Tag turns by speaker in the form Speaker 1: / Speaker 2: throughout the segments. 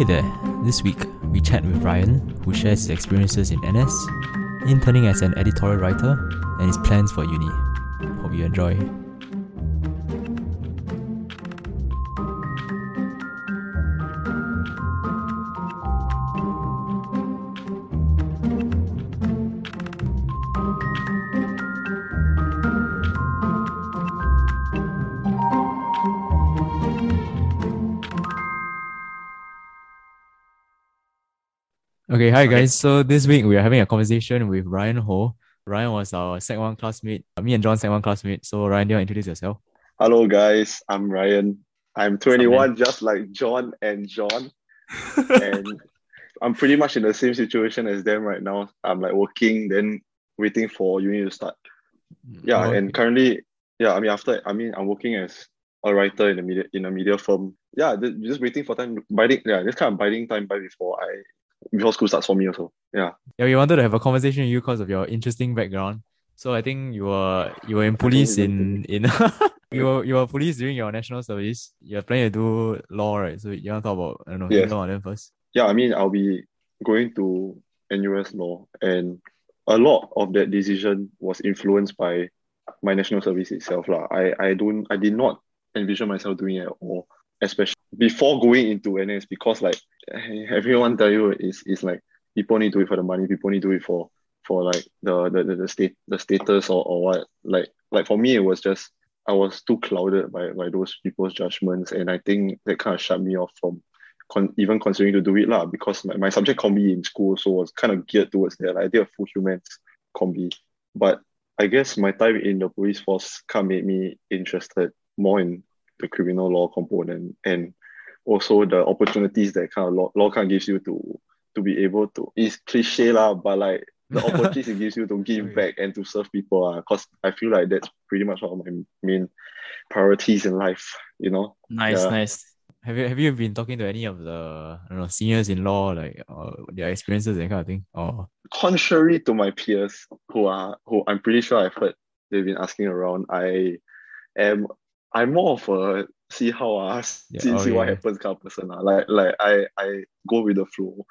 Speaker 1: Hey there. This week, we chat with Ryan, who shares his experiences in NS, interning as an editorial writer, and his plans for uni. Hope you enjoy. Okay, hi guys. So this week we are having a conversation with Ryan Ho. Ryan was our Sec 1 classmate, uh, me and John Sec 1 classmate. So Ryan, do you want to introduce yourself?
Speaker 2: Hello, guys. I'm Ryan. I'm 21, just like John and John. and I'm pretty much in the same situation as them right now. I'm like working, then waiting for uni to start. Yeah,
Speaker 1: Oh,
Speaker 2: and currently, yeah, I mean, after, I mean, I'm working as a writer in a media in a media firm. Yeah, just waiting for time, biding, yeah, just kind of biding time by before I before school starts for me also. Yeah.
Speaker 1: Yeah, we wanted to have a conversation with you because of your interesting background. So I think you were you were in police in in you were you were police during your national service. You're planning to do law, right? So you want to talk about I don't know,
Speaker 2: Yes.
Speaker 1: law then first.
Speaker 2: yeah, I mean, I'll be going to NUS law, and a lot of that decision was influenced by my national service itself. lah. I, I don't, I did not envision myself doing it at all, especially before going into NS, because like everyone tell you is is like people need to do it for the money, people need to do it for for like the the, the, the state the status or, or what. Like like for me, it was just I was too clouded by by those people's judgments, and I think that kind of shut me off from con- even considering to do it lah because my, my subject combi in school so was kind of geared towards that. Like, I did a full humans combi, but I guess my time in the police force kind of made me interested more in the criminal law component and also the opportunities that kind of law, law kind of gives you to to be able to it's cliche lah, but like the opportunities it gives you to give back and to serve people because I feel like that's pretty much one of my main priorities in life, you know.
Speaker 1: Nice,
Speaker 2: Yeah.
Speaker 1: nice. Have you have you been talking to any of the I don't know seniors in law like uh, their experiences and kind of thing? Or
Speaker 2: contrary to my peers who are who I'm pretty sure I've heard they've been asking around, I am I'm more of a see how uh,
Speaker 1: Yeah,
Speaker 2: see, see what
Speaker 1: okay.
Speaker 2: happens kind of person. Uh. Like like I I go with the flow.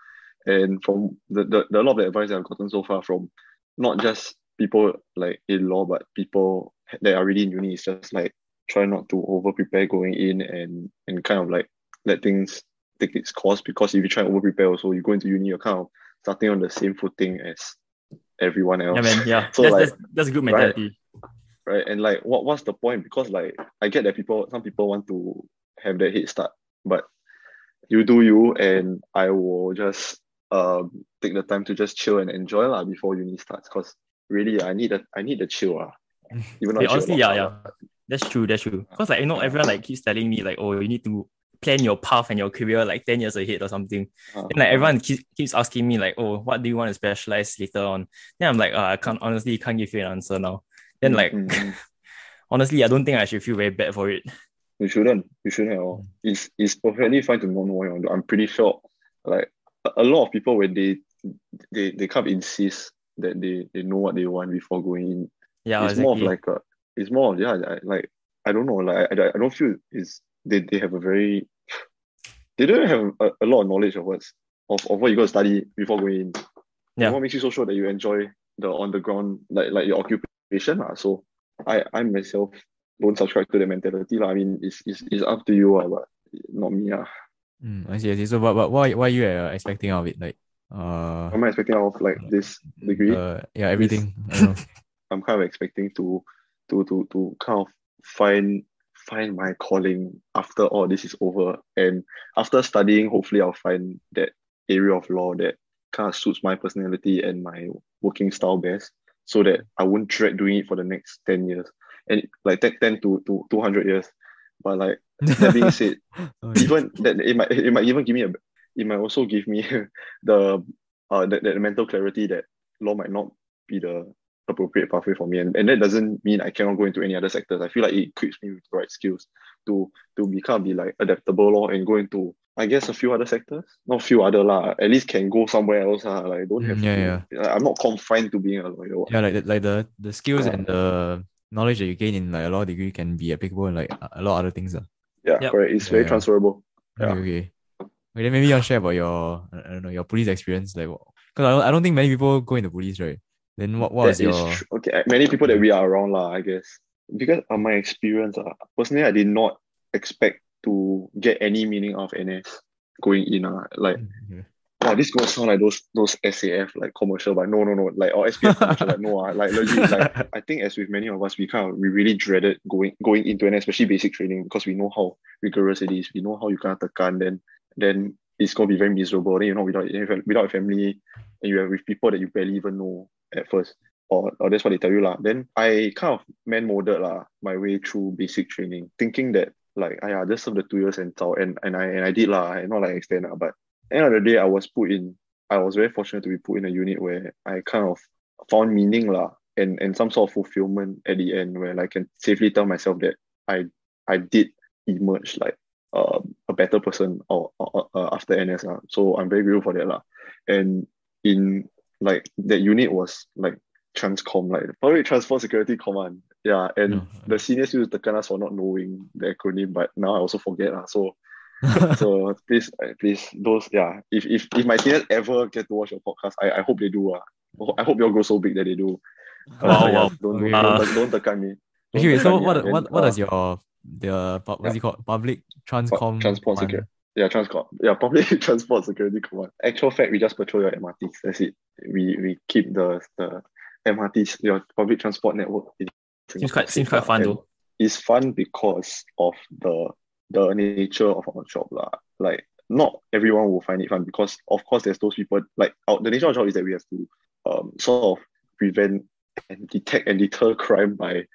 Speaker 2: And from the, the, the a lot of the advice I've gotten so far from not just people like in law, but people that are already in uni, is just like try not to over prepare going in and and kind of like let things take its course because if you try and over prepare also you go into uni, you're kind of starting on the same footing as everyone else.
Speaker 3: Yeah, man. Yeah,
Speaker 2: So,
Speaker 3: that's,
Speaker 2: like,
Speaker 3: that's that's a good mentality.
Speaker 2: right? And like, what what's the point? Because like, I get that people, some people want to have that head start, but you do you, and I will just um take the time to just chill and enjoy lah before uni starts. Cause really, I need a I need the chill lah. Even though
Speaker 3: Hey,
Speaker 2: a
Speaker 3: honestly, yeah, yeah, that's true. That's true. Cause like you know, everyone like keeps telling me like, oh, you need to plan your path and your career like ten years ahead or something.
Speaker 2: Uh,
Speaker 3: And like everyone keeps, keeps asking me like, oh, what do you want to specialize later on? Then I'm like, uh, I can't honestly can't give you an answer now. Then like
Speaker 2: mm, mm, mm.
Speaker 3: honestly, I don't think I should feel very bad for it.
Speaker 2: You shouldn't. You shouldn't at all. It's it's perfectly fine to not know what you want to do. I'm pretty sure. Like a, lot of people when they they they kind of insist that they they know what they want before going in.
Speaker 3: Yeah,
Speaker 2: it's
Speaker 3: exactly.
Speaker 2: more of like a. It's more of yeah. Like I don't know. Like I, I don't feel is they, they have a very. They don't have a, a lot of knowledge of what's of, of what you got to study before going in.
Speaker 3: Yeah.
Speaker 2: What makes you so sure that you enjoy the on the ground like like your occupation lah. So I I myself don't subscribe to the mentality lah. I mean it's it's, it's up to you lah, but not me ah.
Speaker 1: Mm, I see, I see. So but, but what what are you uh, expecting out of it? Like uh
Speaker 2: What am I expecting out of like this degree?
Speaker 1: uh, yeah, everything. This,
Speaker 2: I'm kind of expecting to to to to kind of find find my calling after all this is over and after studying hopefully I'll find that area of law that kind of suits my personality and my working style best so that I won't dread doing it for the next 10 years and like 10, 10 to, to 200 years but like that being said
Speaker 1: Okay.
Speaker 2: even that it might it might even give me a it might also give me the uh that, that mental clarity that law might not be the appropriate pathway for me and, and that doesn't mean I cannot go into any other sectors. I feel like it equips me with the right skills to to become be like adaptable law and go into I guess a few other sectors. Not few other lah. At least can go somewhere else. lah. Like don't have
Speaker 1: Mm, yeah,
Speaker 2: to, I'm not confined to being a lawyer.
Speaker 1: Yeah, like the, like the the skills
Speaker 2: Uh,
Speaker 1: and the knowledge that you gain in like a law degree can be applicable in like a a lot of other things. Uh.
Speaker 2: Yeah,
Speaker 3: Yep.
Speaker 2: correct. It's very
Speaker 1: Yeah.
Speaker 2: transferable.
Speaker 1: Okay,
Speaker 2: Yeah.
Speaker 1: okay. Okay, then maybe you want to share about your I don't know your police experience, like because I don't, I don't think many people go into police, right? Then what, what was
Speaker 2: That is
Speaker 1: your
Speaker 2: tr- okay. Many people that we are around, lah, I guess. Because of my experience, uh, personally, I did not expect to get any meaning of NS going in. Uh, like,
Speaker 1: Okay.
Speaker 2: wow, this gonna sound like those those SAF like commercial, but no, no, no. Like or SPF commercial, like no, uh, like legit, like I think as with many of us, we kind of we really dreaded going going into NS, especially basic training, because we know how rigorous it is. We know how you can't tekan, then then it's gonna be very miserable. Then you know without without a family, and you're with people that you barely even know at first. Or, or that's what they tell you lah. Then I kind of man molded lah my way through basic training, thinking that like I just serve the two years and so and, and I and I did lah, not like extend lah. But end of the day, I was put in. I was very fortunate to be put in a unit where I kind of found meaning lah, and and some sort of fulfillment at the end, where I can safely tell myself that I I did emerge like um, a better person or, or uh, after NS. So I'm very grateful for that lah. And in like that unit was like Transcom, like Public Transport Security Command. Yeah, and
Speaker 1: No.
Speaker 2: the seniors used to us for not knowing the acronym, but now I also forget lah. So so please, uh, please, those yeah. If if if my seniors ever get to watch your podcast, I, I hope they do. Uh. I hope you'll grow so big that they do. Uh,
Speaker 3: Wow,
Speaker 2: yeah,
Speaker 3: wow.
Speaker 2: Don't,
Speaker 1: Okay.
Speaker 2: don't, don't, don't tekan me. Don't
Speaker 1: wait, so
Speaker 2: me,
Speaker 1: what
Speaker 2: ah.
Speaker 1: what
Speaker 2: And,
Speaker 1: what
Speaker 2: uh,
Speaker 1: does your the what's it called public transcom
Speaker 2: transport
Speaker 1: command-
Speaker 2: security. Yeah, transport. Yeah, public transport security command. Actual fact, we just patrol your MRTs. That's it. We we keep the the MRTs, your public transport network.
Speaker 3: Seems quite seems quite fun though.
Speaker 2: It's fun because of the the nature of our job lah. Like not everyone will find it fun because of course there's those people like our, the nature of our job is that we have to um sort of prevent and detect and deter crime by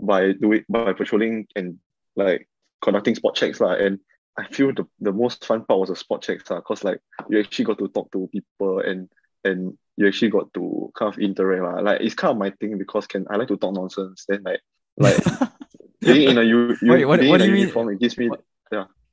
Speaker 2: by doing by patrolling and like conducting spot checks lah. And I feel the, the most fun part was the spot checks lah, cause like you actually got to talk to people and and you actually got to kind of interact lah. Like it's kind of my thing because can I like to talk nonsense. Then like like being in a u, u
Speaker 1: Wait, what-
Speaker 2: being
Speaker 1: what
Speaker 2: in
Speaker 1: do
Speaker 2: a
Speaker 1: you mean?
Speaker 2: uniform it gives me
Speaker 1: What-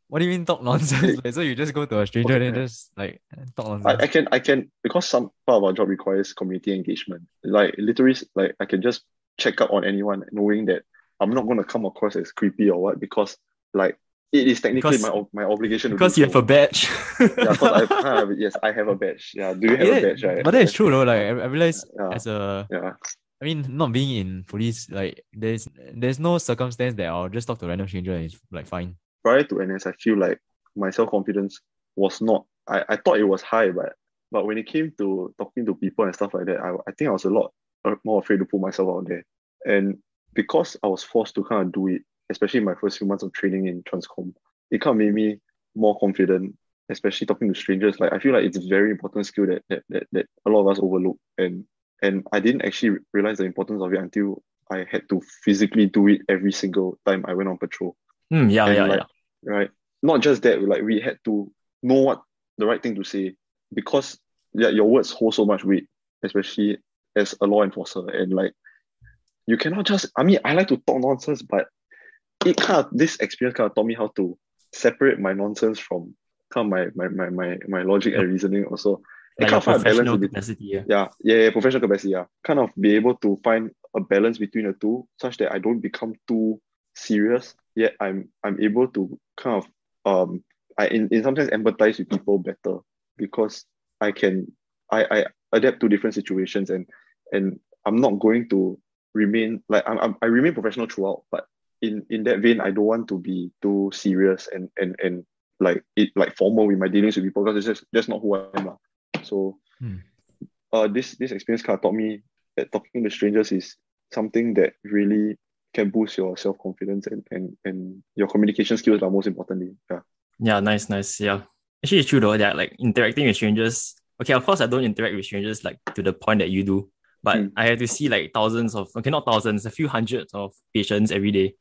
Speaker 1: What do you mean talk nonsense? Like, so you just go to a stranger and then just like talk nonsense.
Speaker 2: I. I can I can because some part of our job requires community engagement. Like literally like I can just check up on anyone knowing that I'm not gonna come across as creepy or what because like it is technically
Speaker 3: Because-
Speaker 2: my my obligation to
Speaker 3: Because you have a badge.
Speaker 2: yeah, I yes, I have a badge. Yeah, do you have
Speaker 1: Yeah,
Speaker 2: a badge? Right?
Speaker 1: but that is true though. Like I, I realize
Speaker 2: Yeah.
Speaker 1: as a
Speaker 2: Yeah,
Speaker 1: I mean, not being in police, like there's there's no circumstance that I'll just talk to a random stranger and it's like fine.
Speaker 2: prior to NS, I feel like my self confidence was not. I, I thought it was high, but but when it came to talking to people and stuff like that, I, I think I was a lot uh, more afraid to put myself out there. And because I was forced to kind of do it, especially in my first few months of training in Transcom, it kind of made me more confident, especially talking to strangers. Like I feel like it's a very important skill that that, that, that a lot of us overlook. And and I didn't actually realize the importance of it until I had to physically do it every single time I went on patrol
Speaker 3: Hmm, yeah,
Speaker 2: And,
Speaker 3: yeah,
Speaker 2: like,
Speaker 3: yeah.
Speaker 2: right? Not just that, like we had to know what the right thing to say because yeah, your words hold so much weight, especially as a law enforcer. And like you cannot just I mean, I like to talk nonsense, but it kind of this experience kind of taught me how to separate my nonsense from kind of my my my my, my logic and reasoning also. And
Speaker 3: Like
Speaker 2: kind of find a balance
Speaker 3: professional
Speaker 2: in between-
Speaker 3: capacity. Yeah.
Speaker 2: yeah, yeah, yeah, professional capacity, yeah. Kind of be able to find a balance between the two, such that I don't become too serious. Yet I'm I'm able to kind of um I in, in sometimes empathize with people better because I can I, I adapt to different situations and and I'm not going to remain like I'm, I'm I remain professional throughout, but in in that vein, I don't want to be too serious and and and like it like formal with my dealings with people because it's just that's not who I am. lah. So
Speaker 1: Hmm.
Speaker 2: uh this this experience kind of taught me that talking to strangers is something that really can boost your self-confidence and, and, and your communication skills are most importantly. Yeah.
Speaker 3: Yeah, nice, nice. Yeah. Actually, it's true though that like interacting with strangers. Okay, of course, I don't interact with strangers like to the point that you do, but
Speaker 2: Mm.
Speaker 3: I have to see like thousands of okay, not thousands, a few hundreds of patients every day,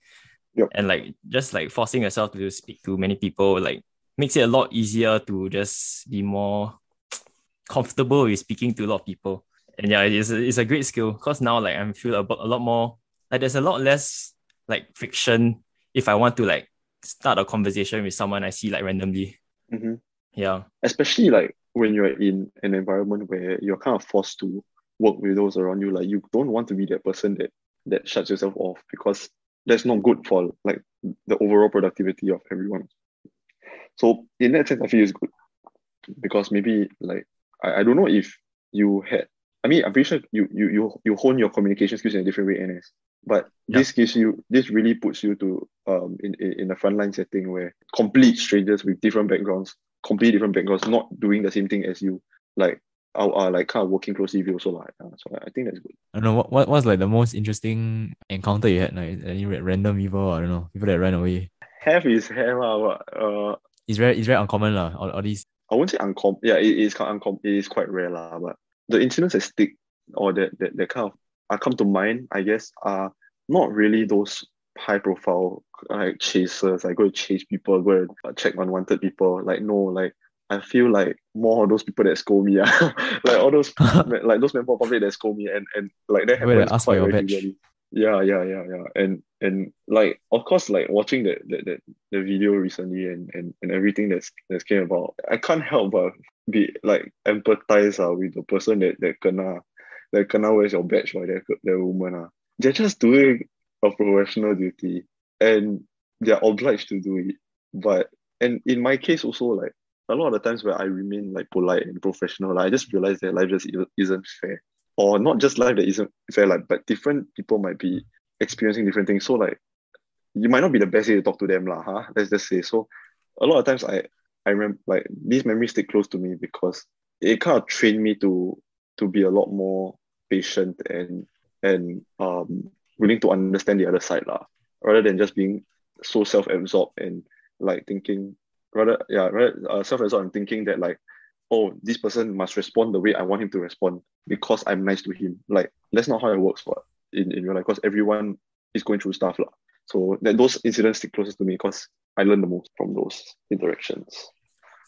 Speaker 2: Yep.
Speaker 3: and like just like forcing yourself to speak to many people like makes it a lot easier to just be more comfortable with speaking to a lot of people. And yeah, it's a, it's a great skill because now like I feel a, a lot more like there's a lot less like friction if I want to like start a conversation with someone I see like randomly.
Speaker 2: hmm
Speaker 3: Yeah.
Speaker 2: Especially like when you're in an environment where you're kind of forced to work with those around you. Like you don't want to be that person that that shuts yourself off because that's not good for like the overall productivity of everyone. So in that sense, I feel it's good. because maybe like I, I don't know if you had I mean I'm pretty sure you you you you hone your communication skills in a different way NS. But
Speaker 3: Yeah.
Speaker 2: this gives you this really puts you to um in, in, in a frontline setting where complete strangers with different backgrounds, completely different backgrounds, not doing the same thing as you, like are, are like kind of working closely with you also like uh, so I think that's good.
Speaker 1: I don't know what, what what's like the most interesting encounter you had, like any ra- random people, I don't know, people that ran away.
Speaker 2: Have is have uh, but, uh
Speaker 1: It's very it's very uncommon lah. All, all these
Speaker 2: I won't say uncommon. Yeah, it is kind of uncom- It is quite rare lah. But the incidents that stick or that that, that kind of I come to mind, I guess, are not really those high profile like chasers. I go to chase people, go and uh, check unwanted people. Like no, like I feel like more of those people that scold me. ah. like all those like those members of public that scold me and and like that
Speaker 1: Wait,
Speaker 2: happens
Speaker 1: ask for
Speaker 2: quite regularly. Yeah, yeah, yeah, yeah. And and like of course like watching that that, that the video recently and, and and everything that's that's came about, I can't help but be like empathize uh, with the person that that kena that kena wears your badge by that, that woman. Uh. They're just doing a professional duty and they're obliged to do it. But and in my case also like a lot of the times where I remain like polite and professional, like, I just realize that life just isn't- fair. Or not just life that isn't fair, like but different people might be experiencing different things. So like you might not be the best way to talk to them, lah, huh? Let's just say. So a lot of times I I remember like these memories stick close to me because it kind of trained me to to be a lot more patient and and um willing to understand the other side, lah, rather than just being so self-absorbed and like thinking rather yeah rather uh, self-absorbed and thinking that like oh this person must respond the way I want him to respond because I'm nice to him. Like that's not how it works for in, in real life because everyone is going through stuff. lah. So that those incidents stick closest to me because I learned the most from those interactions.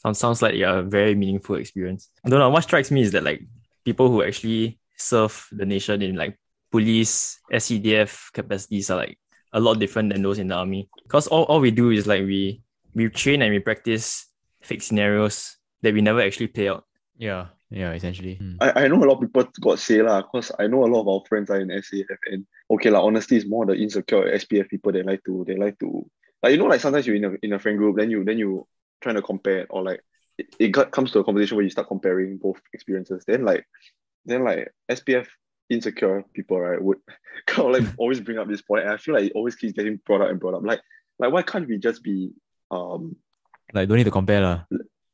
Speaker 3: Sounds sounds like yeah, a very meaningful experience. I don't know. What strikes me is that like people who actually serve the nation in like police, SCDF capacities are like a lot different than those in the army. Because all, all we do is like we we train and we practice fake scenarios that we never actually play out.
Speaker 1: yeah, yeah, essentially. Mm.
Speaker 2: I, I know a lot of people got say lah, because I know a lot of our friends are in SAF and okay like honestly it's more the insecure SPF people that like to they like to like you know like sometimes you're in a in a friend group then you then you trying to compare or like it, it got, comes to a conversation where you start comparing both experiences then like then like SPF insecure people right would kind of like always bring up this point and I feel like it always keeps getting brought up and brought up like like why can't we just be um
Speaker 1: Like don't need to compare lah.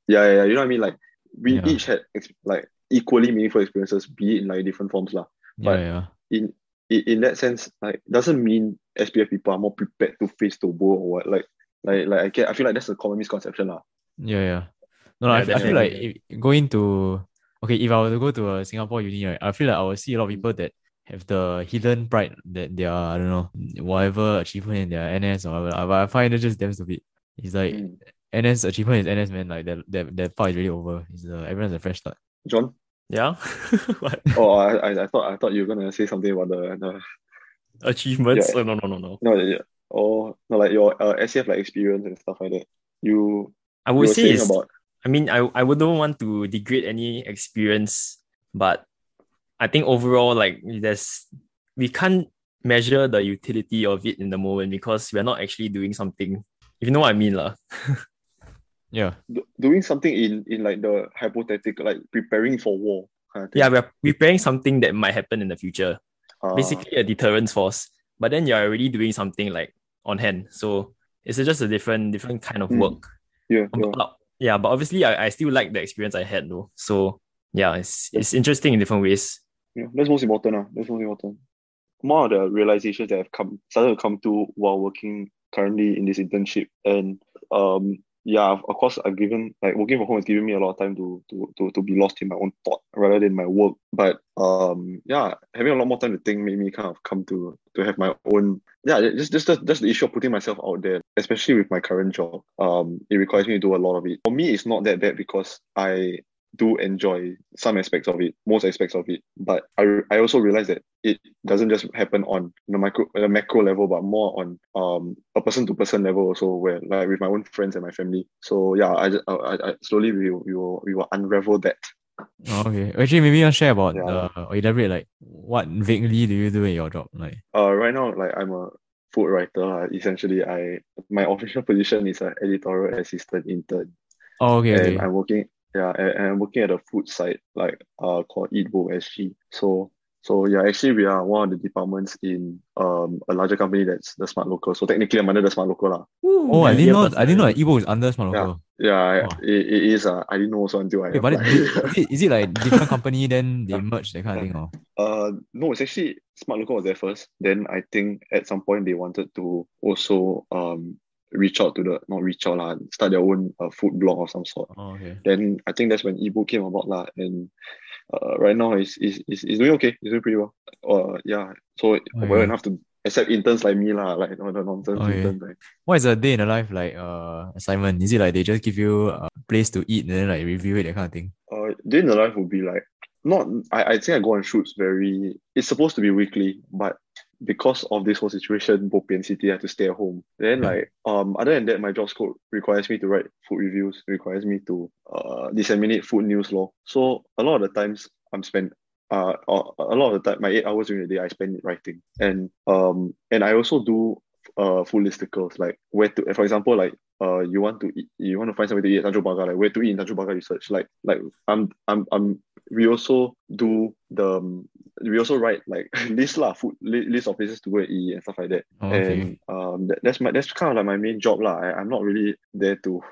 Speaker 2: yeah, yeah, yeah, you know what I mean? Like we
Speaker 1: Yeah.
Speaker 2: each had ex- like equally meaningful experiences, be it in like different forms lah. But-
Speaker 1: yeah.
Speaker 2: In, in in that sense, like doesn't mean SPF people are more prepared to face the world or what. Like like like I get, I feel like that's a common misconception lah.
Speaker 1: Yeah, yeah. No, no, I,
Speaker 3: Yeah,
Speaker 1: f- I feel like if, going to okay, if I were to go to a Singapore uni, right, I feel like I will see a lot of people that have the hidden pride that they are, I don't know, whatever achievement in their NS or whatever. But I find it just damn stupid. It's like
Speaker 2: Mm.
Speaker 1: NS achievement is NS man, like that that that part is really over. It's uh, everyone's a fresh start.
Speaker 2: John?
Speaker 3: Yeah. what?
Speaker 2: Oh, I, I, I thought I thought you were gonna say something about the, the
Speaker 3: Achievements?
Speaker 2: Yeah.
Speaker 3: Oh, no, no, no, no.
Speaker 2: no yeah. Or no like your uh, SCF like experience and stuff like that. You
Speaker 3: I would
Speaker 2: were
Speaker 3: say
Speaker 2: saying
Speaker 3: it's,
Speaker 2: about
Speaker 3: I mean, I, I wouldn't want to degrade any experience, but I think overall, like there's we can't measure the utility of it in the moment because we're not actually doing something. If you know what I mean, lah.
Speaker 1: Yeah.
Speaker 2: do- doing something in in like the hypothetical like preparing for war kind of.
Speaker 3: Yeah, we're preparing something that might happen in the future.
Speaker 2: Ah,
Speaker 3: Basically, a deterrence force. But then you're already doing something like on hand. So it's just a different different kind of
Speaker 2: Mm.
Speaker 3: work.
Speaker 2: yeah, yeah.
Speaker 3: But- yeah, but obviously, I, I still like the experience I had though. So yeah, it's it's interesting in different ways.
Speaker 2: Yeah, that's most important. Uh. That's most important. More of the realizations that have come started to come to while working currently in this internship. And um yeah, of course I've given like working from home has given me a lot of time to to to, to be lost in my own thought rather than my work. But um yeah, having a lot more time to think made me kind of come to to have my own yeah, just just just, just the issue of putting myself out there, especially with my current job. Um it requires me to do a lot of it. For me it's not that bad because I do enjoy some aspects of it, most aspects of it. But I, I also realize that it doesn't just happen on the micro, the macro level, but more on um a person to person level also, where like with my own friends and my family. So yeah, I, just, I, I slowly we will, we will we will unravel that.
Speaker 1: Oh, okay. Actually, maybe you want to share about
Speaker 2: Yeah.
Speaker 1: uh, or elaborate like what vaguely do you do in your job? Like
Speaker 2: Uh, right now like I'm a food writer. Essentially, I my official position is an editorial assistant intern.
Speaker 1: oh, okay,
Speaker 2: and
Speaker 1: okay.
Speaker 2: I'm working yeah, and, and I'm working at a food site like uh called Eatbook SG. So so yeah, actually we are one of the departments in um a larger company that's the Smart Local. So technically I'm under the Smart Local lah.
Speaker 1: Oh, I didn't know. I didn't know that Eatbook is under Smart
Speaker 2: Yeah.
Speaker 1: Local.
Speaker 2: Yeah, I-
Speaker 1: Wow.
Speaker 2: it, it is. Uh, I didn't know also until I.
Speaker 1: Wait, but it,
Speaker 2: applied.
Speaker 1: is, it, is it like different company then they merge that kind of thing? Or?
Speaker 2: Uh, no, it's actually Smart Local was there first. Then I think at some point they wanted to also um reach out to the not reach out lah, start their own uh, food blog or some sort.
Speaker 1: Oh, okay.
Speaker 2: Then I think that's when Eatbook came about lah, and uh, right now it's, it's, it's, it's doing okay. It's doing pretty well. Uh, yeah. So well
Speaker 1: Okay.
Speaker 2: enough to accept interns like me lah, like all the nonsense
Speaker 1: Okay.
Speaker 2: interns. Like,
Speaker 1: What is a day in the life like uh assignment? Is it like they just give you a place to eat and then like review it, that kind of thing?
Speaker 2: uh, day in the life would be like not. I I think I go on shoots very. It's supposed to be weekly, but because of this whole situation, Bopian City had to stay at home. Then
Speaker 1: Yeah.
Speaker 2: like um other than that, my job scope requires me to write food reviews, requires me to uh disseminate food news law. So a lot of the times I'm spent uh a a lot of the time my eight hours during the day I spend writing. And um and I also do uh food listicles like where to for example like uh you want to eat you want to find somewhere to eat at Tanjong Pagar, like where to eat in Tanjong Pagar research. Like like I'm I'm I'm we also do the um, we also write like list lah food list of places to go and eat and stuff like that.
Speaker 1: Oh, okay.
Speaker 2: And um that, that's my that's kind of like my main job lah. I, I'm not really there to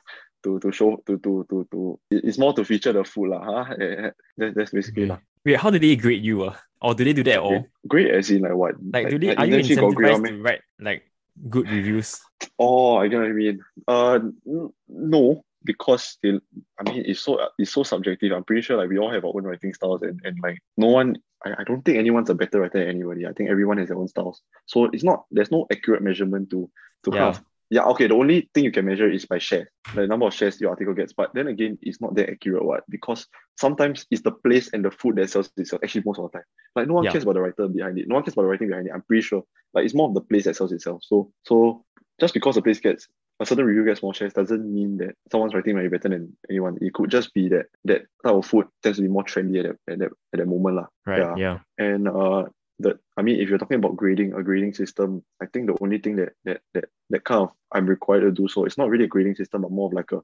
Speaker 2: to to show to to to to it's more to feature the food lah. Huh? Eh, eh, That, that's basically
Speaker 1: Okay.
Speaker 2: lah.
Speaker 3: Wait, how do they grade you? Uh? Or do they do that at all?
Speaker 2: Okay. Great as in like what?
Speaker 3: Like, do they are you
Speaker 2: internship got grade one
Speaker 3: incentivized
Speaker 2: meh?
Speaker 3: to write like good reviews?
Speaker 2: Oh, I get what you mean. Uh, n- no, because they, I mean, it's so it's so subjective. I'm pretty sure like we all have our own writing styles, and, and like no one, I, I don't think anyone's a better writer than anybody. I think everyone has their own styles. So it's not there's no accurate measurement to to
Speaker 3: Yeah.
Speaker 2: kind of yeah. Okay, the only thing you can measure is by share, the number of shares your article gets. But then again, it's not that accurate. What because sometimes it's the place and the food that sells itself. Actually, most of the time, like no one
Speaker 3: Yeah.
Speaker 2: cares about the writer behind it. No one cares about the writing behind it. I'm pretty sure. Like it's more of the place that sells itself. So so just because the place gets a certain review gets more shares doesn't mean that someone's writing might be better than anyone. It could just be that that type of food tends to be more trendy at that at that, at that moment. lah.
Speaker 3: Right.
Speaker 2: Yeah.
Speaker 3: Yeah.
Speaker 2: And uh the I mean if you're talking about grading, a grading system, I think the only thing that that that that kind of I'm required to do so, it's not really a grading system, but more of like a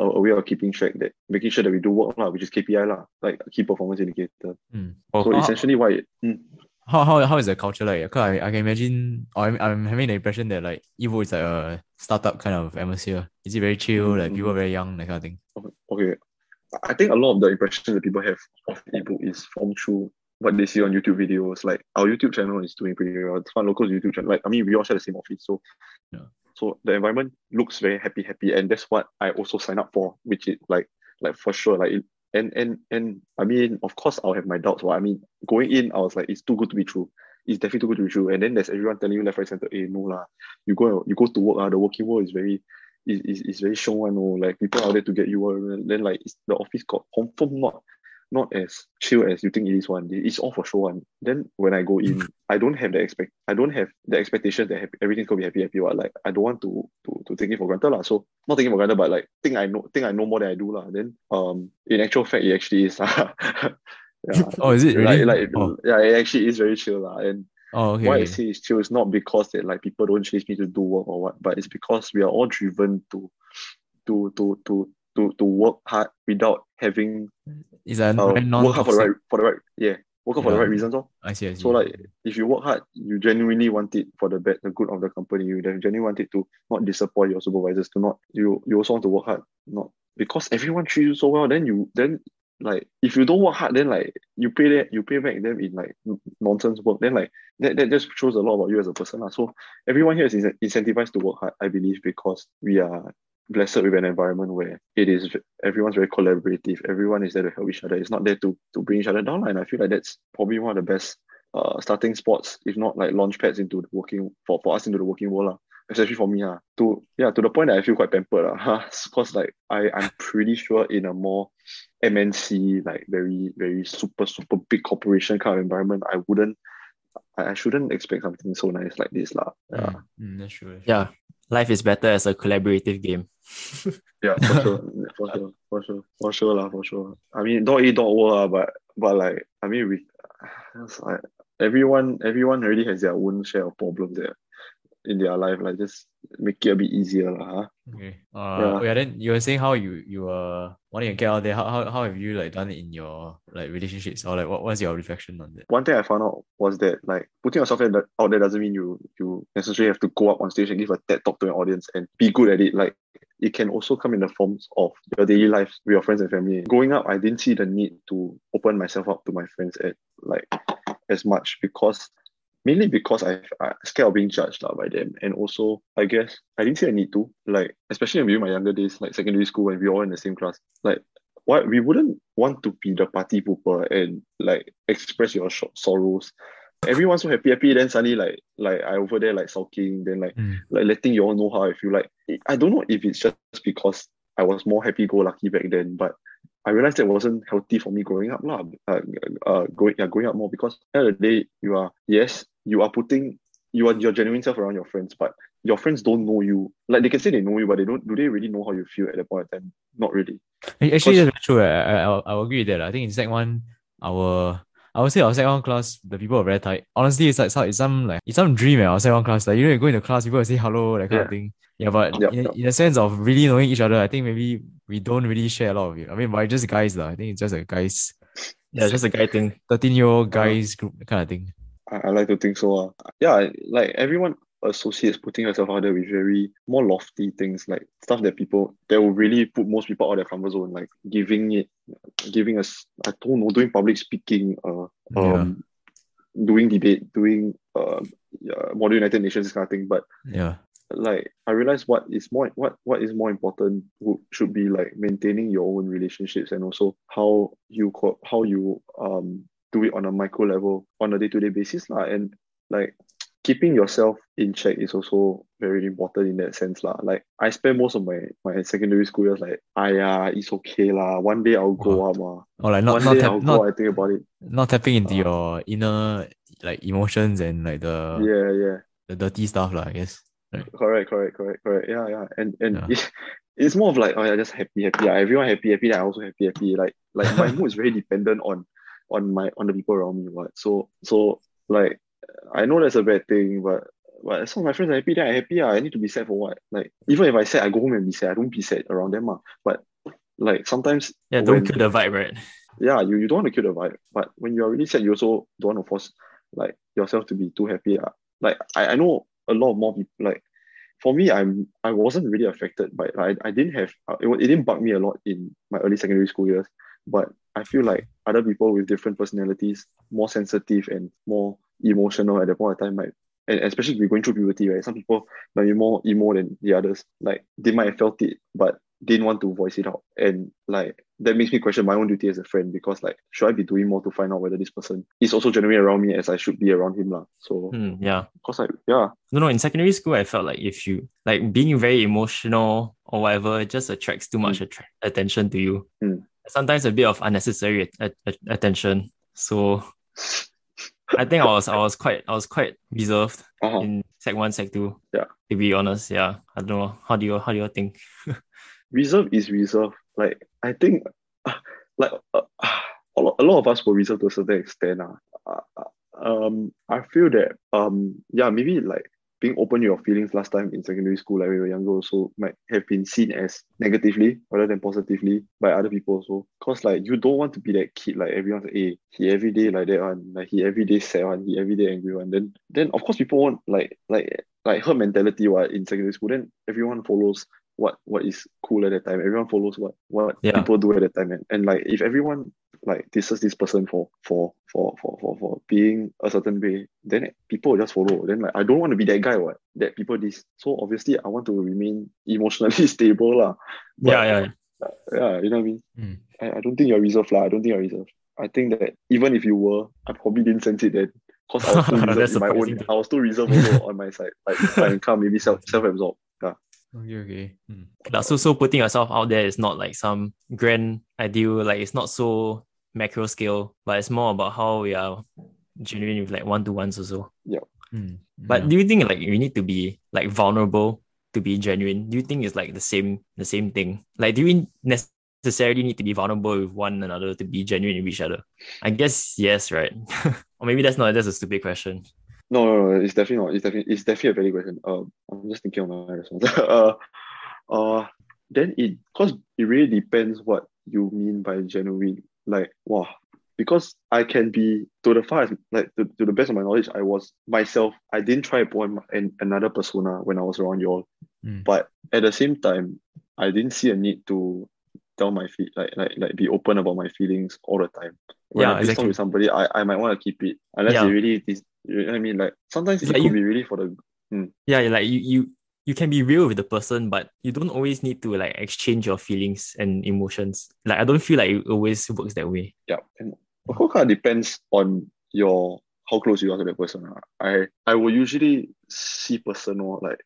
Speaker 2: a, way of keeping track that making sure that we do work, lah, which is KPI, lah, like a key performance indicator.
Speaker 1: Hmm.
Speaker 3: Oh,
Speaker 2: So essentially why it, mm,
Speaker 1: How how how is the culture like? Cause I, I can imagine or I'm, I'm having the impression that like Eatbook is like a startup kind of atmosphere. Is it very chill? Mm. Like people are very young, that kind of thing.
Speaker 2: okay. I think a lot of the impression that people have of Eatbook is formed through what they see on YouTube videos. Like our YouTube channel is doing pretty well. It's fun Locals YouTube channel. Like I mean, we all share the same office, so
Speaker 1: Yeah.
Speaker 2: so the environment looks very happy, happy, and that's what I also sign up for, which is like like for sure. Like it, and and and I mean, of course, I'll have my doubts. But I mean, going in, I was like, it's too good to be true. It's definitely too good to be true. And then there's everyone telling you left, right, center, hey, no lah. You go you go to work, ah, the working world is very is, is, is very show one. Oh, like people out there to get you. ah. Then like it's, the office got confirm not not as chill as you think it is one. It's all for show one. Then when I go in, I don't have the expect I don't have the expectation that happy, everything's gonna be happy, happy. What like I don't want to to to take it for granted. lah. So not taking for granted, but like think I know think I know more than I do. lah. Then um in actual fact it actually is. yeah.
Speaker 1: Oh, is it really?
Speaker 2: Like, like
Speaker 1: oh,
Speaker 2: yeah, it actually is very chill. lah. And
Speaker 1: oh, okay.
Speaker 2: why I say it's chill is not because that like people don't chase me to do work or what, but it's because we are all driven to to to to to, to work hard without having
Speaker 1: is a
Speaker 2: uh, work hard for the right for the right yeah work hard for the right reasons. Oh.
Speaker 1: I see, I see.
Speaker 2: So like if you work hard, you genuinely want it for the bad, the good of the company. You then genuinely want it to not disappoint your supervisors. To not you you also want to work hard, not because everyone treats you so well. Then you then like if you don't work hard, then like you pay that you pay back them in like nonsense work. Then like that, that just shows a lot about you as a person. lah. So everyone here is incentivized to work hard, I believe, because we are blessed with an environment where it is everyone's very collaborative. Everyone is there to help each other. It's not there to to bring each other down. And I feel like that's probably one of the best uh starting spots, if not like launch pads into the working for, for us into the working world. lah. Especially for me. Uh, to yeah, to the point that I feel quite pampered. Uh, because like I, I'm pretty sure in a more MNC, like very, very super, super big corporation kind of environment, I wouldn't I, I shouldn't expect something so nice like this. lah. Yeah.
Speaker 1: Mm, mm, that's true. that's true.
Speaker 3: Yeah. Life is better as a collaborative game.
Speaker 2: Yeah, for sure, for sure, for sure, for sure, lah, for sure. I mean, don't eat, don't lah, but but like, I mean, we, like everyone, everyone already has their own share of problems there. in their life, like just make it a bit easier, lah. Huh?
Speaker 1: Okay. Uh,
Speaker 2: Yeah.
Speaker 1: oh yeah. Then you were saying how you you were wanting to get out there. How, how how have you like done it in your like relationships or like what was your reflection on that?
Speaker 2: One thing I found out was that like putting yourself out there doesn't mean you you necessarily have to go up on stage and give a TED talk to an audience and be good at it. Like it can also come in the forms of your daily life with your friends and family. Growing up, I didn't see the need to open myself up to my friends at like as much because mainly because I I scared of being judged lah by them, and also I guess I didn't see a need to like especially during my younger days, like secondary school when we were all in the same class, like. Why we wouldn't want to be the party pooper and like express your sh- sorrows. Everyone's so happy, happy. Then suddenly, like, like I over there like sulking. Then like,
Speaker 1: Mm.
Speaker 2: like letting you all know how I feel. Like I don't know if it's just because I was more happy-go-lucky back then, but I realized that wasn't healthy for me growing up, lah. Uh, uh, growing, yeah, growing up more because at the end of the day, you are yes, you are putting you are your genuine self around your friends, but your friends don't know you. Like they can say they know you, but they don't. Do they really know how you feel at that point in time? Not really.
Speaker 1: Actually, that's true. I, I, I'll agree with that. I think in sec one, our I would say our sec one class, the people are very tight. Honestly, it's like some, it's some like it's some dream. Eh, our sec one class, like you know, you go into class, people will say hello, that kind of thing. Yeah, but
Speaker 2: Yup,
Speaker 1: in,
Speaker 2: yup.
Speaker 1: in a sense of really knowing each other, I think maybe we don't really share a lot of it. I mean, by just guys, lah. I think it's just a guys,
Speaker 3: Yeah, just a guy thing.
Speaker 1: thirteen year old
Speaker 2: Uh-huh.
Speaker 1: guys group kind of thing.
Speaker 2: I, I like to think so. Uh. Yeah, like everyone associates putting yourself out there with very more lofty things, like stuff that people that will really put most people out of their comfort zone, like giving it, giving us, I don't know, doing public speaking, uh, um, doing debate, doing uh, yeah, model United Nations this kind of thing. But
Speaker 1: Yeah.
Speaker 2: like I realize what is more what what is more important should be like maintaining your own relationships and also how you co- how you um do it on a micro level on a day-to-day basis lah. and like keeping yourself in check is also very important in that sense lah. like I spent most of my my secondary school years like ah it's okay lah one day I'll grow up.
Speaker 1: Or like not
Speaker 2: one
Speaker 1: not,
Speaker 2: day
Speaker 1: tap,
Speaker 2: I'll
Speaker 1: not
Speaker 2: go I think about it
Speaker 1: not tapping into
Speaker 2: Uh.
Speaker 1: your inner like emotions and like the
Speaker 2: yeah yeah
Speaker 1: the dirty stuff, lah, I guess.
Speaker 2: Correct, correct, correct, correct. Yeah, yeah. And and
Speaker 1: Yeah.
Speaker 2: It, it's more of like, oh yeah, just happy, happy. Yeah, everyone happy, happy. I also happy, happy. Like like my mood is very dependent on on my on the people around me. What so so like I know that's a bad thing, but but as long as my friends are happy, then I happy. ah. I need to be sad for what? Like even if I sad, I go home and be sad. I don't be sad around them. ah. But like sometimes
Speaker 3: Yeah, don't
Speaker 2: when-
Speaker 3: kill the vibe, right?
Speaker 2: yeah, you, you don't want to kill the vibe, but when you are really sad, you also don't want to force like yourself to be too happy. Uh. Like I, I know a lot of more people like for me, I'm I wasn't really affected by I, I didn't have uh, it, it didn't bug me a lot in my early secondary school years, but I feel like other people with different personalities, more sensitive and more emotional at that point of time might and especially if we're going through puberty, right? Some people might be more emo than the others. Like they might have felt it, but didn't want to voice it out. And like that makes me question my own duty as a friend because like should I be doing more to find out whether this person is also genuinely around me as I should be around him lah. So
Speaker 3: Hmm, yeah.
Speaker 2: cause like yeah,
Speaker 3: No, no, in secondary school, I felt like if you like being very emotional or whatever, it just attracts too much attra- attention to you.
Speaker 2: Mm.
Speaker 3: Sometimes a bit of unnecessary at- at- attention. So I think I was I was quite I was quite reserved
Speaker 2: uh-huh.
Speaker 3: in sec one, sec two.
Speaker 2: Yeah.
Speaker 3: To be honest, yeah. I don't know. How do you how do you think?
Speaker 2: reserve is reserve. Like I think, like uh, a lot, a lot of us were reserved to a certain extent. Uh, uh, um, I feel that um, yeah, maybe like being open to your feelings last time in secondary school, like when we were younger, also might have been seen as negatively rather than positively by other people also. Cause like you don't want to be that kid like everyone's like, hey, he every day like that one, like he every day sad one, he every day angry one. Then then of course people want like like like her mentality what in secondary school. Then everyone follows what what is cool at that time. Everyone follows what what
Speaker 3: Yeah.
Speaker 2: people do at that time, and, and like if everyone like disses this person for for for for for for being a certain way, then people just follow. Then like I don't want to be that guy what that people dis. So obviously I want to remain emotionally stable lah. But,
Speaker 3: yeah, yeah.
Speaker 2: yeah. You know what I mean?
Speaker 1: Mm.
Speaker 2: I, I don't think you're reserved lah. I don't think you're reserved. I think that even if you were, I probably didn't sense it then. Cause I was too reserved in my own. I was too reserved also on my side. Like my income maybe self self absorbed. Yeah.
Speaker 1: Okay, okay. Mm.
Speaker 3: Like, so so putting yourself out there is not like some grand ideal, like it's not so macro scale, but it's more about how we are genuine with like one to ones also.
Speaker 1: Mm.
Speaker 3: But
Speaker 1: Yeah.
Speaker 3: do you think like you need to be like vulnerable to be genuine? Do you think it's like the same the same thing? Like do we necessarily need to be vulnerable with one another to be genuine with each other? I guess yes, right? or maybe that's not that's a stupid question.
Speaker 2: No, no, no, it's definitely not. It's definitely it's definitely a valid question. Um, I'm just thinking of my response. uh, uh, then it because it really depends what you mean by genuine. Like, wow, because I can be to the far as like to, to the best of my knowledge, I was myself. I didn't try upon an, another persona when I was around you all,
Speaker 1: Mm.
Speaker 2: but at the same time, I didn't see a need to tell my feet like like like be open about my feelings all the time. When
Speaker 3: Yeah,
Speaker 2: I'm
Speaker 3: exactly.
Speaker 2: with somebody, I, I might want to keep it unless
Speaker 3: Yeah.
Speaker 2: it really is. You know what I mean? Like sometimes
Speaker 3: It's
Speaker 2: it
Speaker 3: like
Speaker 2: could
Speaker 3: you-
Speaker 2: be really for the
Speaker 3: Yeah, like you you you can be real with the person, but you don't always need to like exchange your feelings and emotions. Like I don't feel like it always works that way.
Speaker 2: yeah. And of course, kind of depends on your how close you are to that person. I I will usually see personal like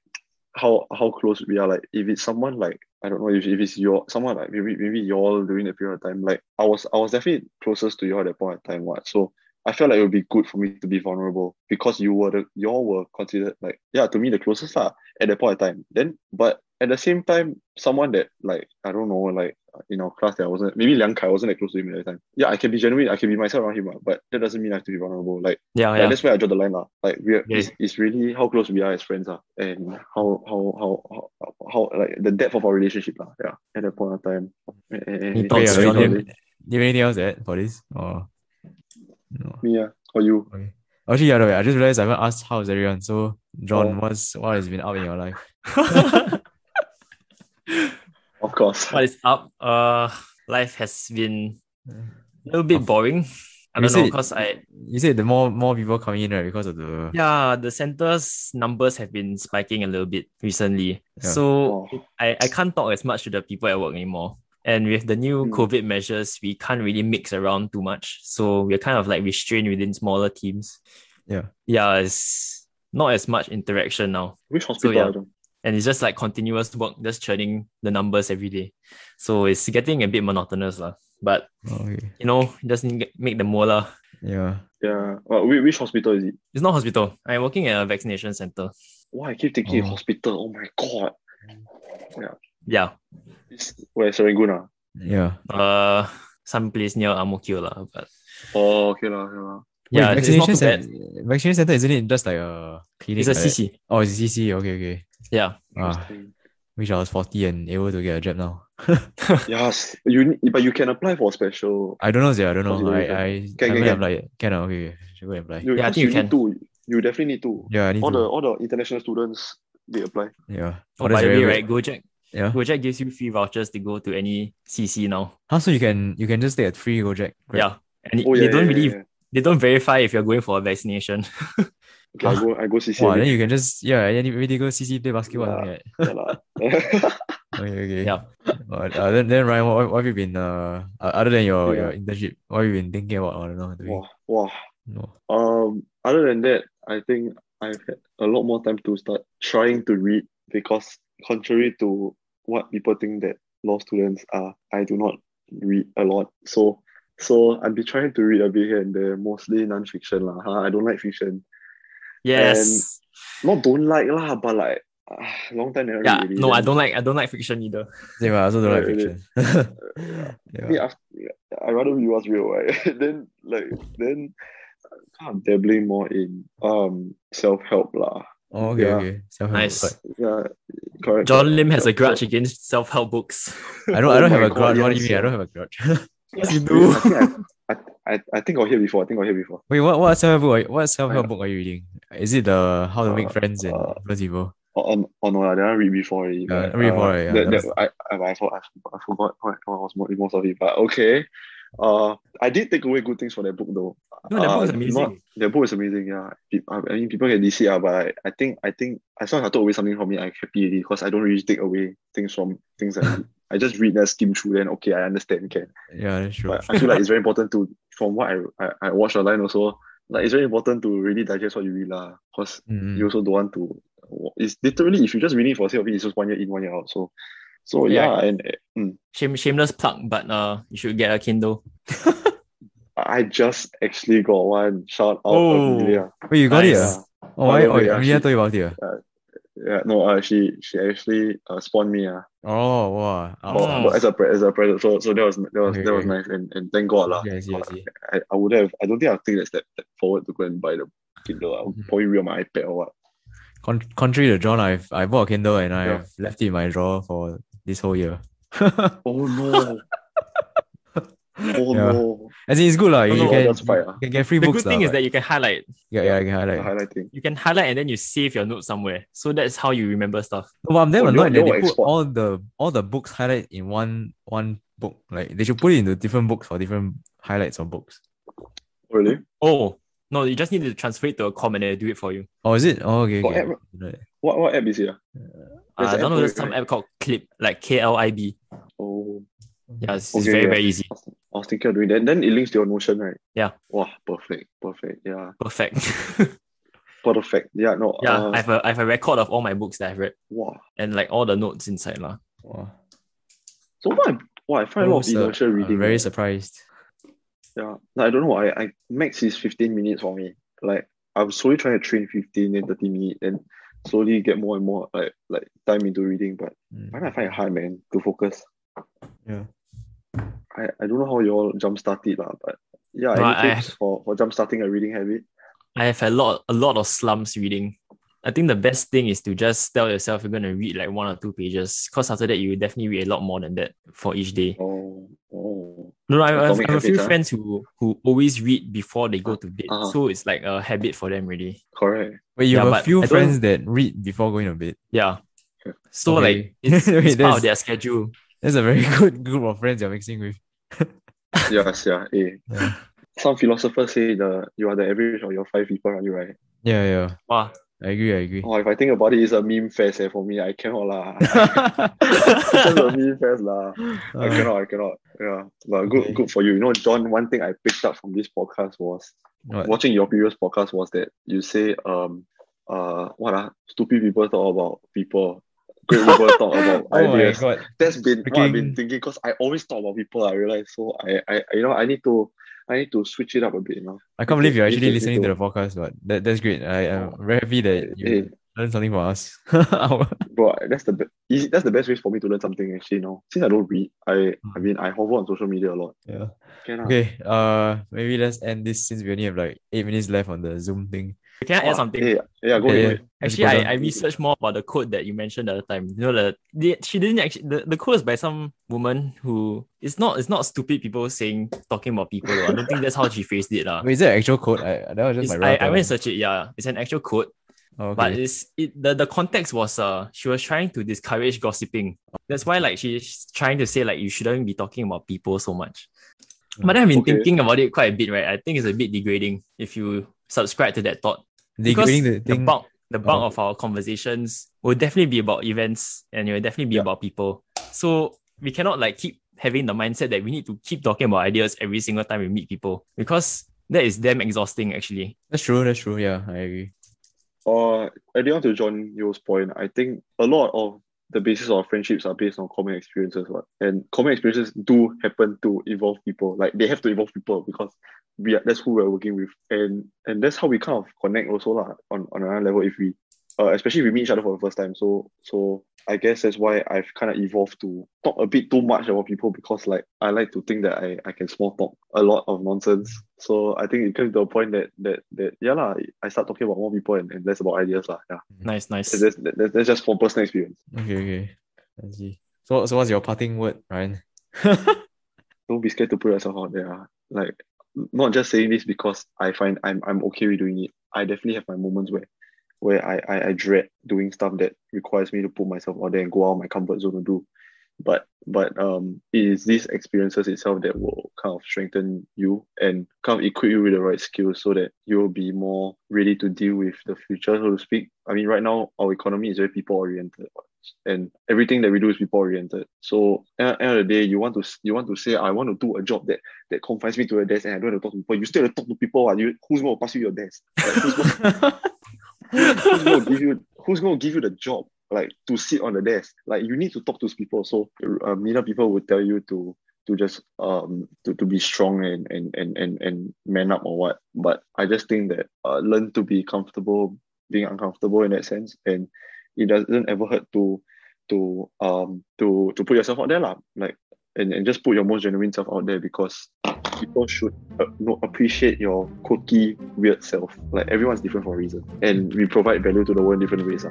Speaker 2: how how close we are. Like if it's someone like I don't know if, if it's your someone like maybe maybe y'all during the period of time. Like I was I was definitely closest to you at that point of time. What so. I felt like it would be good for me to be vulnerable because you were the y'all were considered like yeah to me the closest lah at that point of time. Then but at the same time, someone that like I don't know like in our class that I wasn't maybe Liang Kai wasn't that close to him at the time. Yeah, I can be genuine, I can be myself around him, ah, but that doesn't mean I have to be vulnerable. Like,
Speaker 3: Yeah,
Speaker 2: like
Speaker 3: yeah.
Speaker 2: that's where I draw the line lah. Like we are,
Speaker 3: Yeah.
Speaker 2: it's, it's really how close we are as friends ah, and how how how how, how like the depth of our relationship lah. Yeah, at that point of time. And, and, and
Speaker 3: Any thoughts, John?
Speaker 1: do, you
Speaker 2: solid.
Speaker 1: have, do you have anything else to add for this? Or no?
Speaker 2: Me ah, or you?
Speaker 1: Okay. Actually, yeah, no, wait, I just realized I haven't asked how's everyone. So, John,
Speaker 2: Oh.
Speaker 1: what's what has been up in your life?
Speaker 2: Of course.
Speaker 3: what is up? Uh, life has been a little bit boring. I don't know because I
Speaker 1: You said the more more people coming in, right? Because of the
Speaker 3: yeah the centers numbers have been spiking a little bit recently.
Speaker 1: Yeah.
Speaker 3: So
Speaker 2: Oh.
Speaker 3: I, I can't talk as much to the people at work anymore. And with the new
Speaker 2: Hmm.
Speaker 3: COVID measures, we can't really mix around too much. So we're kind of like restrained within smaller teams.
Speaker 1: yeah.
Speaker 3: Yeah, it's not as much interaction now.
Speaker 2: Which hospital?
Speaker 3: yeah. And it's just like continuous work, just churning the numbers every day. So it's getting a bit monotonous. lah. But
Speaker 1: okay.
Speaker 3: you know, just need to make the more. lah.
Speaker 1: Yeah.
Speaker 2: Yeah. Well, which, which hospital is it?
Speaker 3: It's not hospital. I'm working at a vaccination center.
Speaker 2: Why I keep thinking
Speaker 1: Oh.
Speaker 2: hospital. Oh my god.
Speaker 3: Yeah.
Speaker 2: It's, where Serangoon ah?
Speaker 1: Yeah.
Speaker 3: Uh some place near Ang Mo Kio lah. But
Speaker 2: Oh, okay lah, okay lah.
Speaker 1: Wait,
Speaker 3: yeah, it's not
Speaker 1: vaccination
Speaker 3: too bad.
Speaker 1: center. Vaccination center isn't it just like a clinic?
Speaker 3: It's a
Speaker 1: like?
Speaker 3: CC.
Speaker 1: Oh, it's a CC. Okay, okay.
Speaker 3: Yeah.
Speaker 1: Ah,
Speaker 2: Interesting.
Speaker 1: wish I was forty and able to get a job now.
Speaker 2: Yes, you but you can apply for special.
Speaker 1: I don't know, yeah. I don't know. I I
Speaker 2: Can, can,
Speaker 1: haven't
Speaker 2: can.
Speaker 1: applied yet. Can ah? Okay, okay. Should go and apply.
Speaker 2: You,
Speaker 3: Yeah, I think you
Speaker 2: need
Speaker 3: can.
Speaker 2: to. You definitely need to.
Speaker 1: Yeah, I need
Speaker 2: All
Speaker 1: to.
Speaker 2: the all the international students they apply.
Speaker 1: Yeah.
Speaker 3: Oh,
Speaker 1: that's
Speaker 3: by the
Speaker 1: very
Speaker 3: way,
Speaker 1: weird.
Speaker 3: right, Gojek
Speaker 1: Yeah.
Speaker 3: Gojek gives you free vouchers to go to any CC now.
Speaker 1: How so you can you can just take a free Gojek? Grab?
Speaker 3: Yeah. And
Speaker 2: Oh
Speaker 3: they don't
Speaker 2: yeah,
Speaker 3: really
Speaker 2: yeah, yeah.
Speaker 3: they don't verify if you're going for a vaccination.
Speaker 2: Okay, I go I go CC.
Speaker 1: Wow, then you can just yeah, and then you really go CC play basketball.
Speaker 2: Yeah.
Speaker 1: something like
Speaker 2: Yeah
Speaker 1: Okay, okay.
Speaker 3: Yeah.
Speaker 1: But, uh, then, then Ryan, what, what have you been uh uh, other than your,
Speaker 2: Yeah.
Speaker 1: your internship? What have you been thinking about? I don't know. Doing?
Speaker 2: wow, wow.
Speaker 1: No.
Speaker 2: Um, other than that, I think I've had a lot more time to start trying to read because contrary to what people think that law students are, I do not read a lot. So so I've been trying to read a bit here and there, mostly non-fiction lah. Huh? I don't like fiction.
Speaker 3: Yes.
Speaker 2: Not don't like lah, but like ah, long time never
Speaker 3: yeah.
Speaker 2: read already,
Speaker 3: No, I don't like I don't like fiction either.
Speaker 1: Same, I also don't like fiction.
Speaker 2: I mean,
Speaker 1: yeah.
Speaker 2: after, I rather read what's real, right? then like then kind of dabbling more in um self help lah.
Speaker 1: Oh, okay,
Speaker 2: yeah.
Speaker 1: okay. Self-help.
Speaker 3: Nice.
Speaker 1: But
Speaker 2: Yeah, correct.
Speaker 3: John Lim has a grudge against self-help books.
Speaker 1: I don't I
Speaker 2: Oh
Speaker 1: don't have
Speaker 2: my
Speaker 1: a
Speaker 2: God,
Speaker 1: grudge. What do you mean? I don't have a grudge.
Speaker 3: yes, you
Speaker 2: I think I, I, I, I think I'll hear before. I think I'll hear before.
Speaker 1: Wait, what what self-help book? Are you, what self-help book are you reading? Is it the How to Make
Speaker 2: Uh,
Speaker 1: Friends and
Speaker 2: uh,
Speaker 1: Influence People?
Speaker 2: Oh, oh, oh no, I didn't read before already.
Speaker 1: Yeah,
Speaker 2: but,
Speaker 1: read
Speaker 2: uh,
Speaker 1: before, right? Yeah,
Speaker 2: that-
Speaker 1: that
Speaker 2: that- I, I, I, forgot, I forgot what, what was mo- most of it, but okay. Uh, I did take away good things from that book though.
Speaker 3: No, that
Speaker 2: Uh,
Speaker 3: book is amazing.
Speaker 2: not- that book is amazing. Yeah, I mean people can DC, uh, but I, I think I think as long as I took away something from it, I'm happy because I don't really take away things from things I. I just read and skim through. Then okay, I understand. Okay,
Speaker 1: Yeah, that's true.
Speaker 2: but I feel like it's very important to from what I I, I watch online also. Like it's very important to really digest what you read lah. Cause
Speaker 1: Mm.
Speaker 2: you also don't want to. It's literally if you just reading for sake of it, it's just one year in, one year out. So, so yeah,
Speaker 3: Yeah.
Speaker 2: and uh, mm,
Speaker 3: Shame, shameless plug, but uh, you should get a Kindle.
Speaker 2: I just actually got one. Shout out
Speaker 3: Oh.
Speaker 2: Amelia.
Speaker 1: Wait, you got it?
Speaker 3: Nice.
Speaker 1: ah? Oh, why?
Speaker 2: Oh, yeah,
Speaker 1: yeah, Amelia told you about it. ah?
Speaker 2: Yeah, no, uh, she she actually uh, spawned me uh,
Speaker 1: Oh, wow.
Speaker 2: for-
Speaker 3: Oh.
Speaker 2: for- as a pre- as a present. So so that was that was
Speaker 1: Okay,
Speaker 2: that was
Speaker 1: okay.
Speaker 2: nice and, and thank God lah.
Speaker 1: I see, I see, I.
Speaker 2: I, I would have I don't think I'll take that step forward to go and buy the Kindle. I'll probably read on my iPad or what.
Speaker 1: Con- contrary to John, I've I bought a Kindle and I've
Speaker 2: Yeah.
Speaker 1: left it in my drawer for this whole year.
Speaker 2: Oh no. oh
Speaker 1: Yeah.
Speaker 2: no.
Speaker 1: As in, it's good lah. You, you
Speaker 2: no,
Speaker 1: can,
Speaker 2: fine, ah.
Speaker 1: you can get free
Speaker 3: The
Speaker 1: books.
Speaker 3: good thing
Speaker 1: lah,
Speaker 3: is
Speaker 1: but-
Speaker 3: that you can highlight.
Speaker 1: yeah, yeah, you can highlight.
Speaker 2: highlighting.
Speaker 3: You can highlight and then you save your notes somewhere. So that's how you remember stuff.
Speaker 1: No, but I'm damn
Speaker 2: Oh,
Speaker 1: annoyed that they put
Speaker 2: export.
Speaker 1: all the all the books highlight in one one book. Like they should put it into different books for different highlights of books.
Speaker 2: Really?
Speaker 3: Oh, no, you just need to transfer it to a com and then do it for you.
Speaker 1: Oh, is it? Oh, okay.
Speaker 2: For
Speaker 1: okay.
Speaker 2: app-
Speaker 1: Right.
Speaker 2: What what app is it? ah?
Speaker 3: Uh, I don't know,
Speaker 2: app
Speaker 3: there's some
Speaker 2: right?
Speaker 3: app called Klib, like K L I B.
Speaker 2: Oh.
Speaker 3: Yeah, it's, it's very,
Speaker 2: yeah.
Speaker 3: very easy.
Speaker 2: I was, I was thinking of doing that. Then it links to your Notion, right?
Speaker 3: Yeah.
Speaker 2: Wow, perfect. Perfect. Yeah.
Speaker 3: Perfect.
Speaker 2: Perfect. Yeah, no.
Speaker 3: yeah,
Speaker 2: uh,
Speaker 3: I have a I have a record of all my books that I've read
Speaker 2: wow.
Speaker 3: and like all the notes inside. lah.
Speaker 1: Wow.
Speaker 2: So what I, what I find a lot of
Speaker 1: Those, uh,
Speaker 2: inertia
Speaker 1: I'm
Speaker 2: reading.
Speaker 1: very surprised.
Speaker 2: Yeah. No, I don't know. I, I max is 15 minutes for me. Like I'm slowly trying to train 15 and 30 minutes and slowly get more and more like like time into reading. But
Speaker 1: Mm.
Speaker 2: I find it hard, man, to focus.
Speaker 1: Yeah.
Speaker 2: I, I don't know how you all jump start it, lah, but yeah,
Speaker 3: No,
Speaker 2: any
Speaker 3: I-
Speaker 2: tips for, for jump starting a reading habit?
Speaker 3: I have a lot a lot of slumps reading. I think the best thing is to just tell yourself you're gonna read like one or two pages. Cause after that you will definitely read a lot more than that for each day.
Speaker 2: Oh, oh.
Speaker 3: No, no, I, I have, I have a few
Speaker 2: habits,
Speaker 3: friends who who always read before they go to bed.
Speaker 2: Uh-huh.
Speaker 3: So it's like a habit for them really.
Speaker 2: Correct.
Speaker 1: Wait, you
Speaker 3: Yeah,
Speaker 1: have a few
Speaker 3: I don't-
Speaker 1: friends that read before going to bed.
Speaker 3: Yeah. So
Speaker 1: Okay.
Speaker 3: like it's,
Speaker 1: Wait,
Speaker 3: it's part of their schedule.
Speaker 1: That's a very good group of friends you're mixing with.
Speaker 2: Yes, yeah. Eh.
Speaker 1: Yeah.
Speaker 2: Some philosophers say the you are the average of your five people around you, right?
Speaker 1: Yeah, yeah.
Speaker 3: Wow.
Speaker 1: I agree, I agree.
Speaker 2: Oh, if I think about it, it's a meme fest eh, for me. I cannot lah. it's just a meme fest lah. I
Speaker 1: Uh,
Speaker 2: cannot, I cannot. Yeah. But good
Speaker 1: Okay.
Speaker 2: good for you. You know, John, one thing I picked up from this podcast was
Speaker 1: what?
Speaker 2: watching your previous podcast was that you say um uh what are stupid people talk about people. Great people talk about
Speaker 1: Oh
Speaker 2: ideas. That's been what I've been thinking because I always talk about people, I realize. So I, I you know I need to I need to switch it up a bit, you know.
Speaker 1: I can't believe you're actually listening to the podcast, but that, that's great. I am
Speaker 2: Oh.
Speaker 1: very happy that you
Speaker 2: Eh,
Speaker 1: learned something from us.
Speaker 2: bro, that's the be- that's the best way for me to learn something actually, you know. Since I don't read, I I mean I hover on social media a lot.
Speaker 1: yeah.
Speaker 2: Can ah.
Speaker 1: Okay. Uh, maybe let's end this since we only have like eight minutes left on the Zoom thing.
Speaker 3: Can I add
Speaker 2: Wow,
Speaker 3: something?
Speaker 2: Yeah, yeah, go
Speaker 1: Yeah,
Speaker 2: ahead.
Speaker 1: yeah.
Speaker 3: Actually,
Speaker 1: go
Speaker 3: I. I researched more about the quote that you mentioned the other time. You know, the, the she didn't actually the, the quote is by some woman who it's not it's not stupid people saying talking about people. I don't think that's how she phrased it. lah.
Speaker 1: Wait, is that actual quote? I, that was just
Speaker 3: It's-
Speaker 1: my
Speaker 3: I, I went
Speaker 1: one.
Speaker 3: search it, yeah. It's an actual quote.
Speaker 1: Oh, okay.
Speaker 3: But it's it the, the context was uh she was trying to discourage gossiping. That's why like she's trying to say like you shouldn't be talking about people so much. But then I've been
Speaker 2: Okay.
Speaker 3: thinking about it quite a bit, right? I think it's a bit degrading if you subscribe to that thought. Because
Speaker 1: Degrading the
Speaker 3: the bulk the bulk
Speaker 1: Oh.
Speaker 3: of our conversations will definitely be about events and it will definitely be
Speaker 2: Yeah.
Speaker 3: about people. So we cannot like keep having the mindset that we need to keep talking about ideas every single time we meet people because that is damn exhausting actually.
Speaker 1: That's true. That's true. Yeah, I agree.
Speaker 2: Uh, adding on to John Yo's point, I think a lot of the basis of friendships are based on common experiences, right? And common experiences do happen to involve people. Like they have to involve people because we are, that's who we're working with, and and that's how we kind of connect also lah. On on another level, if we, uh, especially if we meet each other for the first time. So so I guess that's why I've kind of evolved to talk a bit too much about people because like I like to think that I, I can small talk a lot of nonsense. So I think it comes to a point that that that yeah lah, I start talking about more people and, and less about ideas lah. Yeah,
Speaker 3: Nice, nice.
Speaker 2: that's, that's, that's just from personal experience.
Speaker 1: Okay, okay. Let's see. So, so what's your parting word, Ryan?
Speaker 2: Don't be scared to put yourself out there. ah. Like not just saying this because I find I'm I'm okay with doing it. I definitely have my moments where where I, I, I dread doing stuff that requires me to put myself out there and go out my comfort zone to do. But but um it is these experiences itself that will kind of strengthen you and kind of equip you with the right skills so that you'll be more ready to deal with the future, so to speak. I mean right now our economy is very people oriented and everything that we do is people oriented. So at the end of the day, you want to you want to say I want to do a job that that confines me to a desk and I don't want to talk to people. You still have to talk to people. ah. You who's going to pass you your desk? Like, who's, gonna give you who's to give you the job like to sit on the desk? Like you need to talk to people. So uh, many people would tell you to to just um to, to be strong and, and and and and man up or what. But I just think that uh, learn to be comfortable being uncomfortable in that sense and it doesn't ever hurt to to um to to put yourself out there lah. like and, and just put your most genuine self out there because people should uh, appreciate your quirky, weird self. Like everyone's different for a reason, and we provide value to the world in different ways. Uh.